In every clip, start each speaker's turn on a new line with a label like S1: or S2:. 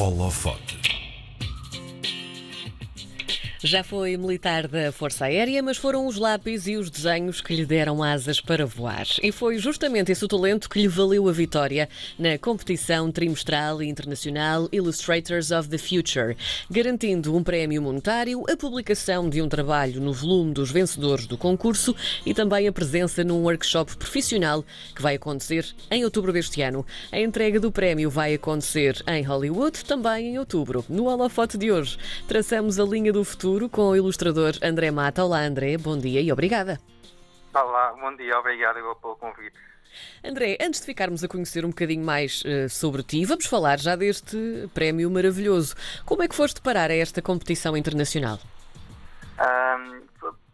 S1: Holofote.
S2: Já foi militar da Força Aérea, mas foram os lápis e os desenhos que lhe deram asas para voar. E foi justamente esse talento que lhe valeu a vitória na competição trimestral e internacional Illustrators of the Future, garantindo um prémio monetário, a publicação de um trabalho no volume dos vencedores do concurso e também a presença num workshop profissional que vai acontecer em outubro deste ano. A entrega do prémio vai acontecer em Hollywood, também em outubro. No holofote de hoje, traçamos a linha do futuro Futuro com o ilustrador André Mata. Olá, André, bom dia e obrigada.
S3: Olá, bom dia, obrigado pelo convite.
S2: André, antes de ficarmos a conhecer um bocadinho mais uh, sobre ti, vamos falar já deste prémio maravilhoso. Como é que foste parar a esta competição internacional?
S3: Um,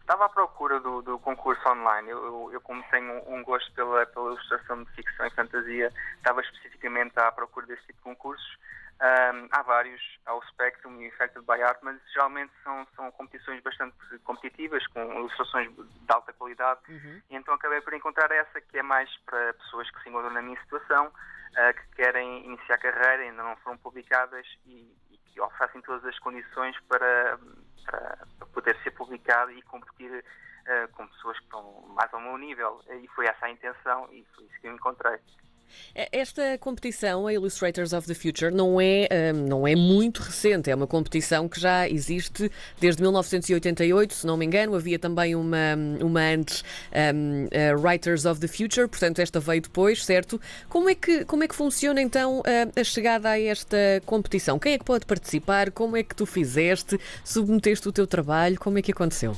S3: estava à procura do, do concurso online. Eu, eu, eu, como tenho um gosto pela, pela ilustração de ficção e fantasia, estava especificamente à procura desse tipo de concursos. Um, há vários, há o Spectrum e o Effected by Art, mas geralmente são, são competições bastante competitivas, com ilustrações de alta qualidade, uhum. e então acabei por encontrar essa que é mais para pessoas que se encontram na minha situação, uh, que querem iniciar carreira, ainda não foram publicadas e, e que oferecem todas as condições para, para, para poder ser publicado e competir uh, com pessoas que estão mais ao meu nível. E foi essa a intenção e foi isso que eu encontrei.
S2: É, esta competição, a Illustrators of the Future, não é, hum, não é muito recente. É uma competição que já existe desde 1988, se não me engano. Havia também uma, uma antes, um, Writers of the Future, portanto, esta veio depois, certo? Como é que, como é que funciona então a chegada a esta competição? Quem é que pode participar? Como é que tu fizeste? Submeteste o teu trabalho? Como é que aconteceu?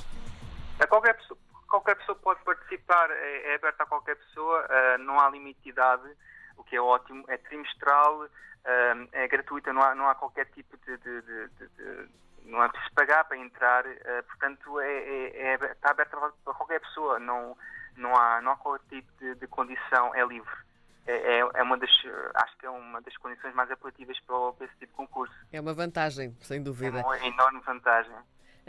S3: A qualquer pessoa qualquer pessoa pode participar, é, é aberta a qualquer pessoa, uh, não há limite de idade, o que é ótimo, é trimestral, uh, é gratuita, não há, não há qualquer tipo de, de, de, de não é preciso pagar para entrar, uh, portanto é, é, é, está aberta para qualquer pessoa, não, não, há, não há qualquer tipo de, de condição, é livre. É, é, é uma das, acho que é uma das condições mais apelativas para, para esse tipo de concurso.
S2: É uma vantagem, sem dúvida. É
S3: uma enorme vantagem.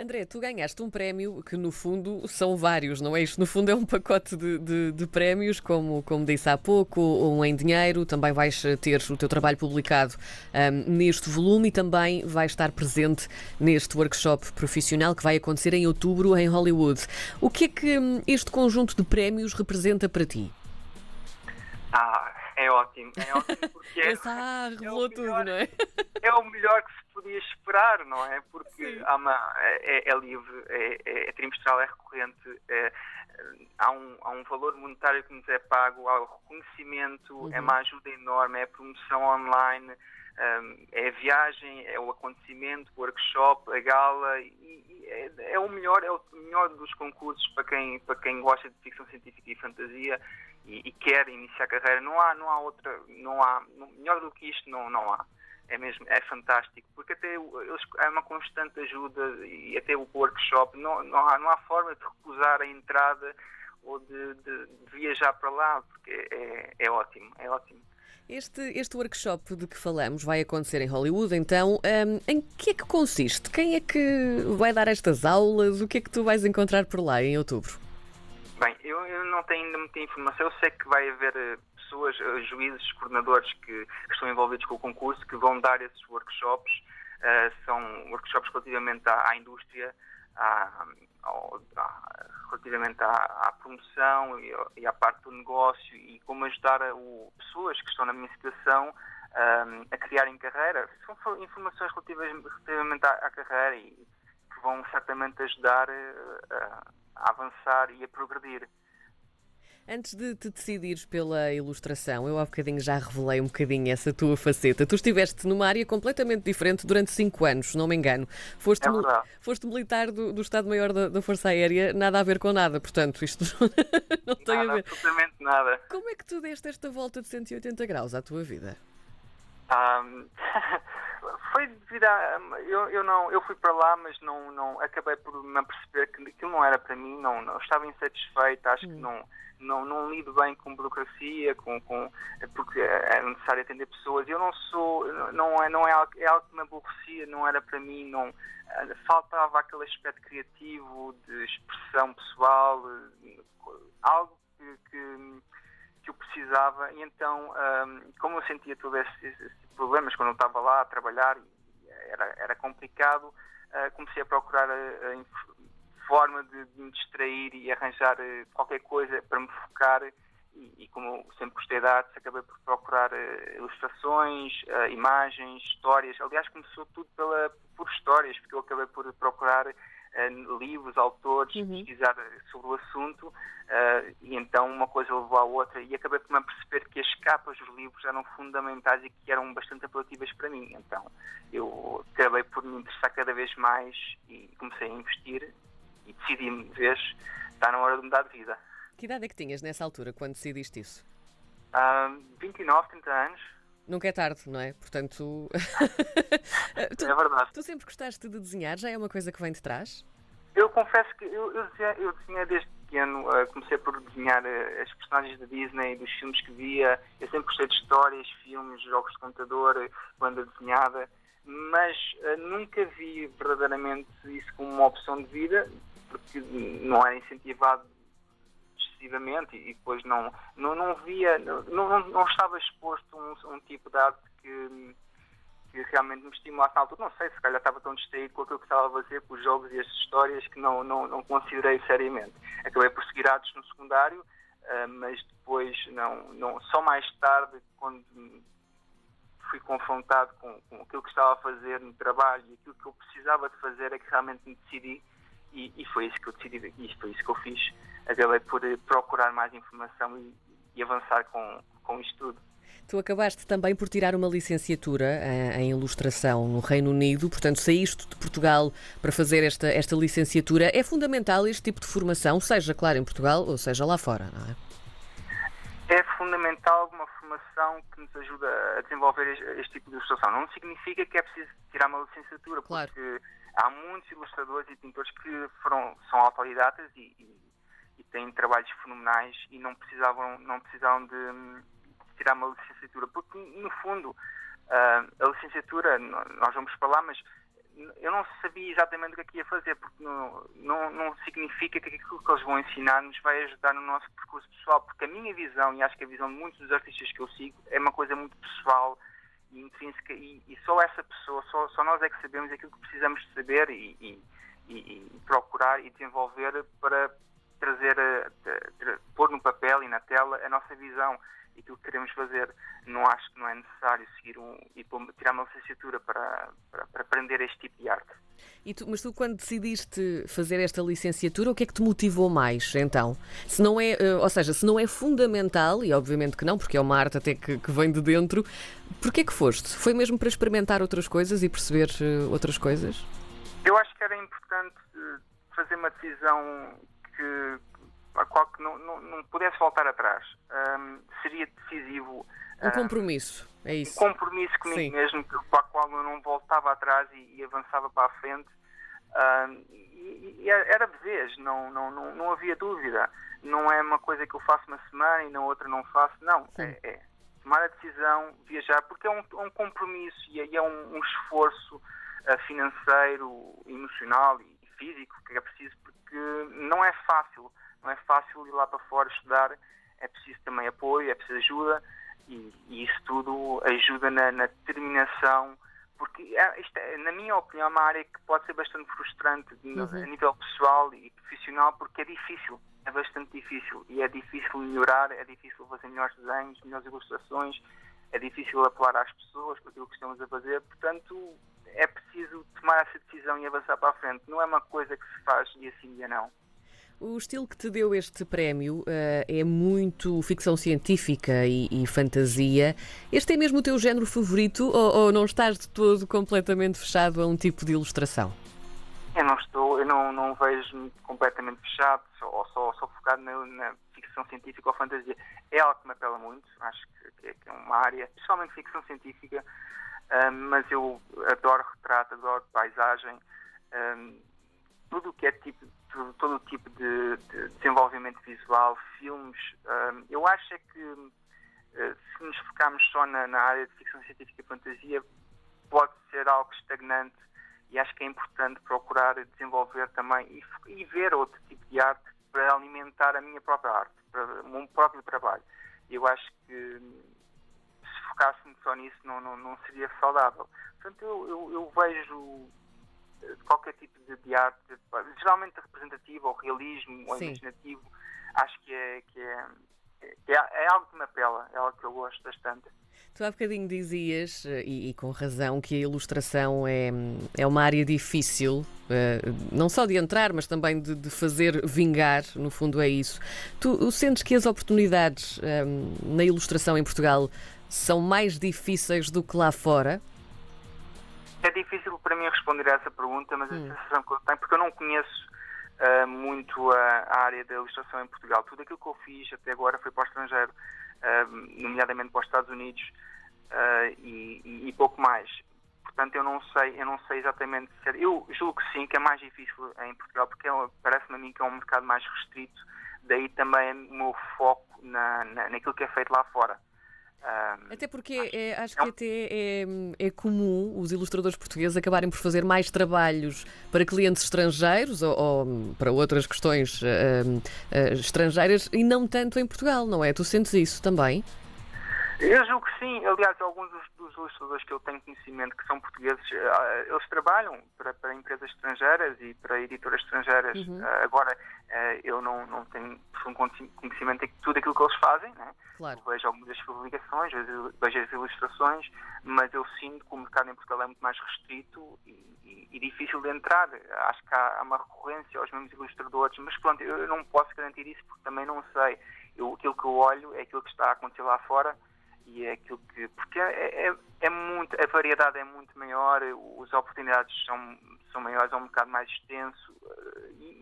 S2: André, tu ganhaste um prémio que no fundo são vários, não é? Isto no fundo é um pacote de, de, de, prémios, como, como disse há pouco, um em dinheiro, também vais ter o teu trabalho publicado um, neste volume e também vai estar presente neste workshop profissional que vai acontecer em outubro em Hollywood. O que é que hum, este conjunto de prémios representa para ti?
S3: Ah, é ótimo, é ótimo porque é,
S2: ah, revelou é tudo, melhor, não é?
S3: É o melhor que se podia esperar, não é? Porque uma, é, é livre, é, é, é, trimestral, é recorrente, é, há, um, há um valor monetário que nos é pago, há o reconhecimento, uhum. é uma ajuda enorme, é a promoção online, um, é a viagem, é o acontecimento, o workshop, a gala, e, e é, é, o melhor, é o melhor dos concursos para quem, para quem gosta de ficção científica e fantasia e, e quer iniciar a carreira. Não há, não há outra, não há, melhor do que isto não, não há é mesmo é fantástico, porque até eles, é uma constante ajuda e até o workshop, não, não, há, não há forma de recusar a entrada ou de, de, de viajar para lá, porque é, é ótimo, é ótimo.
S2: Este, este workshop de que falamos vai acontecer em Hollywood, então um, em que é que consiste? Quem é que vai dar estas aulas? O que é que tu vais encontrar por lá em outubro?
S3: Bem, eu, eu não tenho ainda muita informação. Eu sei que vai haver eh, pessoas, eh, juízes, coordenadores que, que, estão envolvidos com o concurso, que vão dar esses workshops. Uh, são workshops relativamente à, à indústria, à, à, relativamente à, promoção e, e, à parte do negócio e como ajudar a, o, pessoas que estão na minha situação um, a criarem carreira. São informações relativamente à, à carreira e que vão certamente ajudar uh, a avançar e a progredir.
S2: Antes de te decidires pela ilustração, eu há bocadinho já revelei um bocadinho essa tua faceta. Tu estiveste numa área completamente diferente durante cinco anos, se não me engano. Foste,
S3: é
S2: foste militar do, do Estado-Maior da, da, Força Aérea, nada a ver com nada, portanto, isto não tem
S3: nada,
S2: a ver.
S3: Absolutamente nada.
S2: Como é que tu deste esta volta de 180 graus à tua vida?
S3: Um, foi devido a. Eu, eu, não, eu fui para lá, mas não, não acabei por me perceber que aquilo não era para mim, não, não estava insatisfeito, acho hum. que não não, não lido bem com burocracia, com, com, porque é necessário atender pessoas. Eu não sou, não é, não é, algo, é algo que me aborrecia, não era para mim, não, faltava aquele aspecto criativo, de expressão pessoal, algo que, que, que eu precisava. E então, um, como eu sentia todos esses, esses, problemas quando eu estava lá a trabalhar, era, era complicado, uh, comecei a procurar a, a forma de, de, me distrair e arranjar qualquer coisa para me focar. E, e, como sempre gostei de artes, acabei por procurar uh, ilustrações, uh, imagens, histórias. Aliás, começou tudo pela, por histórias, porque eu acabei por procurar uh, livros, autores, uhum. pesquisar sobre o assunto, e então uma coisa levou à outra, e acabei por me perceber que as capas dos livros eram fundamentais e que eram bastante apelativas para mim. Então eu acabei por me interessar cada vez mais e comecei a investir e decidi-me, de vez, está na hora de mudar de vida.
S2: Que idade é que tinhas nessa altura, quando decidiste isso?
S3: Uh, 29, 30 anos.
S2: Nunca é tarde, não é? Portanto.
S3: tu, é verdade.
S2: Tu sempre gostaste de desenhar? Já é uma coisa que vem de trás?
S3: Eu confesso que eu, eu, desenhei, eu desenhei desde pequeno. Uh, comecei por desenhar uh, as personagens da Disney, dos filmes que via. Eu sempre gostei de histórias, filmes, jogos de computador, banda desenhada. Mas uh, nunca vi verdadeiramente isso como uma opção de vida, porque não era incentivado excessivamente e depois não, não, não via, não, não, não estava exposto um, um, tipo de arte que, que realmente me estimulasse na altura. Não sei, se calhar estava tão distraído com aquilo que estava a fazer, com os jogos e as histórias, que não, não, não considerei seriamente. Acabei por seguir artes no secundário, uh, mas depois, não, não, só mais tarde, quando fui confrontado com, com aquilo que estava a fazer no trabalho e aquilo que eu precisava de fazer, é que realmente me decidi e, e, foi isso que eu decidi e foi isso que eu fiz. Acabei por eh, procurar mais informação e, e avançar com, com isto tudo.
S2: Tu acabaste também por tirar uma licenciatura eh, em ilustração no Reino Unido, portanto, saíste de Portugal para fazer esta, esta licenciatura. É fundamental este tipo de formação, seja, claro, em Portugal ou seja lá fora, não é?
S3: É fundamental uma formação que nos ajuda a desenvolver este, este tipo de ilustração. Não significa que é preciso tirar uma licenciatura, porque claro há muitos ilustradores e pintores que foram, são autodidatas e, e, e, têm trabalhos fenomenais e não precisavam, não precisavam de, de tirar uma licenciatura, porque no fundo uh, a licenciatura, nós vamos lá, mas eu não sabia exatamente o que é que ia fazer, porque não, não, não significa que aquilo que eles vão ensinar nos vai ajudar no nosso percurso pessoal, porque a minha visão, e acho que a visão de muitos dos artistas que eu sigo, é uma coisa muito pessoal, e intrínseca e, e, só essa pessoa, só, só nós é que sabemos aquilo que precisamos saber e, e, e procurar e desenvolver para trazer, a, a, pôr no papel e na tela a nossa visão aquilo que queremos fazer. Não acho que não é necessário seguir um, e tirar uma licenciatura para, para, para aprender este tipo de arte.
S2: Tu, mas tu, quando decidiste fazer esta licenciatura, o que é que te motivou mais, então? Se não é, eh, ou seja, se não é fundamental, e obviamente que não, porque é uma arte até que, que vem de dentro, porquê que foste? Foi mesmo para experimentar outras coisas e perceber uh, outras coisas?
S3: Eu acho que era importante eh, fazer uma decisão que qual que não, não, não pudesse voltar atrás. Um, seria decisivo.
S2: Um compromisso, é isso.
S3: Um compromisso comigo Sim. mesmo, para o qual eu não voltava atrás e, e avançava para a frente. Um, e, e, era vez, não, não, não, não havia dúvida. Não é uma coisa que eu faço uma semana e na outra não faço, não. É, é, tomar a decisão, viajar, porque é um, um compromisso e é, é um, um, esforço uh, financeiro, emocional e físico que é preciso, porque não é fácil não é fácil ir lá para fora estudar, é preciso também apoio, é preciso ajuda e, e isso tudo ajuda na, na determinação, porque é, isto é, na minha opinião é uma área que pode ser bastante frustrante uhum. a nível pessoal e profissional porque é difícil, é bastante difícil e é difícil melhorar, é difícil fazer melhores desenhos, melhores ilustrações, é difícil apelar às pessoas com aquilo que estamos a fazer, portanto é preciso tomar essa decisão e avançar para a frente. Não é uma coisa que se faz dia sim, dia não.
S2: O estilo que te deu este prémio uh, é muito ficção científica e, e, fantasia. Este é mesmo o teu género favorito ou, ou, não estás de todo completamente fechado a um tipo de ilustração?
S3: Eu não estou, eu não, não vejo completamente fechado ou só, só focado na, na, ficção científica ou fantasia. É algo que me apela muito, acho que, é, que é uma área, principalmente ficção científica, uh, mas eu adoro retrato, adoro paisagem. Uh, tudo o que é tipo todo, todo o tipo de, de, desenvolvimento visual, filmes. Um, eu acho é que uh, se nos focarmos só na, na, área de ficção científica e fantasia, pode ser algo estagnante e acho que é importante procurar desenvolver também e, e ver outro tipo de arte para alimentar a minha própria arte, para o meu próprio trabalho. Eu acho que se focasse só nisso não, não, não seria saudável. Portanto, eu, eu, eu vejo eh, qualquer tipo de, de arte, geralmente representativa, ou realismo, ou imaginativo, acho que é, que é, é, é algo que me apela, é algo que eu gosto bastante.
S2: Tu há bocadinho dizias, eh, e, e, com razão, que a ilustração é, é uma área difícil, uh, não só de entrar, mas também de, de, fazer vingar, no fundo é isso. Tu sentes que as oportunidades ehm, na ilustração em Portugal são mais difíceis do que lá fora?
S3: É difícil para mim responder a essa pergunta, mas hum. a sensação que eu tenho, porque eu não conheço uh, muito a, a, área da ilustração em Portugal. Tudo aquilo que eu fiz até agora foi para o estrangeiro, uh, nomeadamente para os Estados Unidos uh, e, e, e, pouco mais. Portanto, eu não sei, eu não sei exatamente se eu julgo que sim, que é mais difícil em Portugal, porque é, parece-me a mim que é um mercado mais restrito. Daí também o meu foco na, na, naquilo que é feito lá fora.
S2: Até porque acho, é, acho que até é, é, comum os ilustradores portugueses acabarem por fazer mais trabalhos para clientes estrangeiros ou, ou para outras questões uh, uh, estrangeiras e não tanto em Portugal, não é? Tu sentes isso também?
S3: Eu julgo que sim. Aliás, alguns dos, dos ilustradores que eu tenho conhecimento que são portugueses, uh, eles trabalham para, para, empresas estrangeiras e para editoras estrangeiras. Uhum. Uh, agora, eu não, não tenho conhecimento de tudo aquilo que eles fazem. Né? Claro. vejo algumas das publicações, vejo as ilustrações, mas eu sinto que o mercado em Portugal é muito mais restrito e, e, e difícil de entrar. Acho que há, há, uma recorrência aos mesmos ilustradores, mas pronto, eu, eu não posso garantir isso porque também não sei. Eu, aquilo que eu olho é aquilo que está a acontecer lá fora e é aquilo que. Porque é, é, é, muito, a variedade é muito maior, as oportunidades são, são maiores, é um mercado mais extenso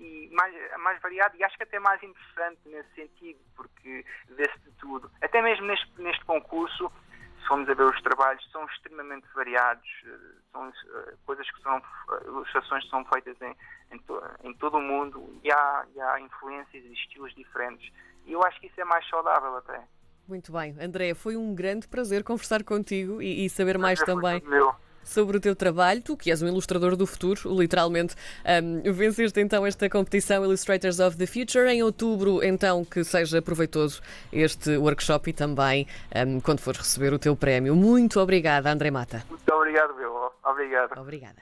S3: e, mais, mais variado e acho que até mais interessante nesse sentido, porque vê-se de tudo. Até mesmo neste, neste concurso, se formos a ver os trabalhos, são extremamente variados, eh, são eh, coisas que são, ilustrações que são feitas em, em, to, em todo o mundo e há, e há influências e estilos diferentes. E eu acho que isso é mais saudável até.
S2: Muito bem. André, foi um grande prazer conversar contigo e, e saber mais também. Meu sobre o teu trabalho. Tu, que és um ilustrador do futuro, literalmente, um, venceste então esta competição Illustrators of the Future. Em outubro, então, que seja proveitoso este workshop e também um, quando fores receber o teu prémio. Muito obrigada, André Mata.
S3: Muito obrigado, meu. Obrigado.
S2: Obrigada.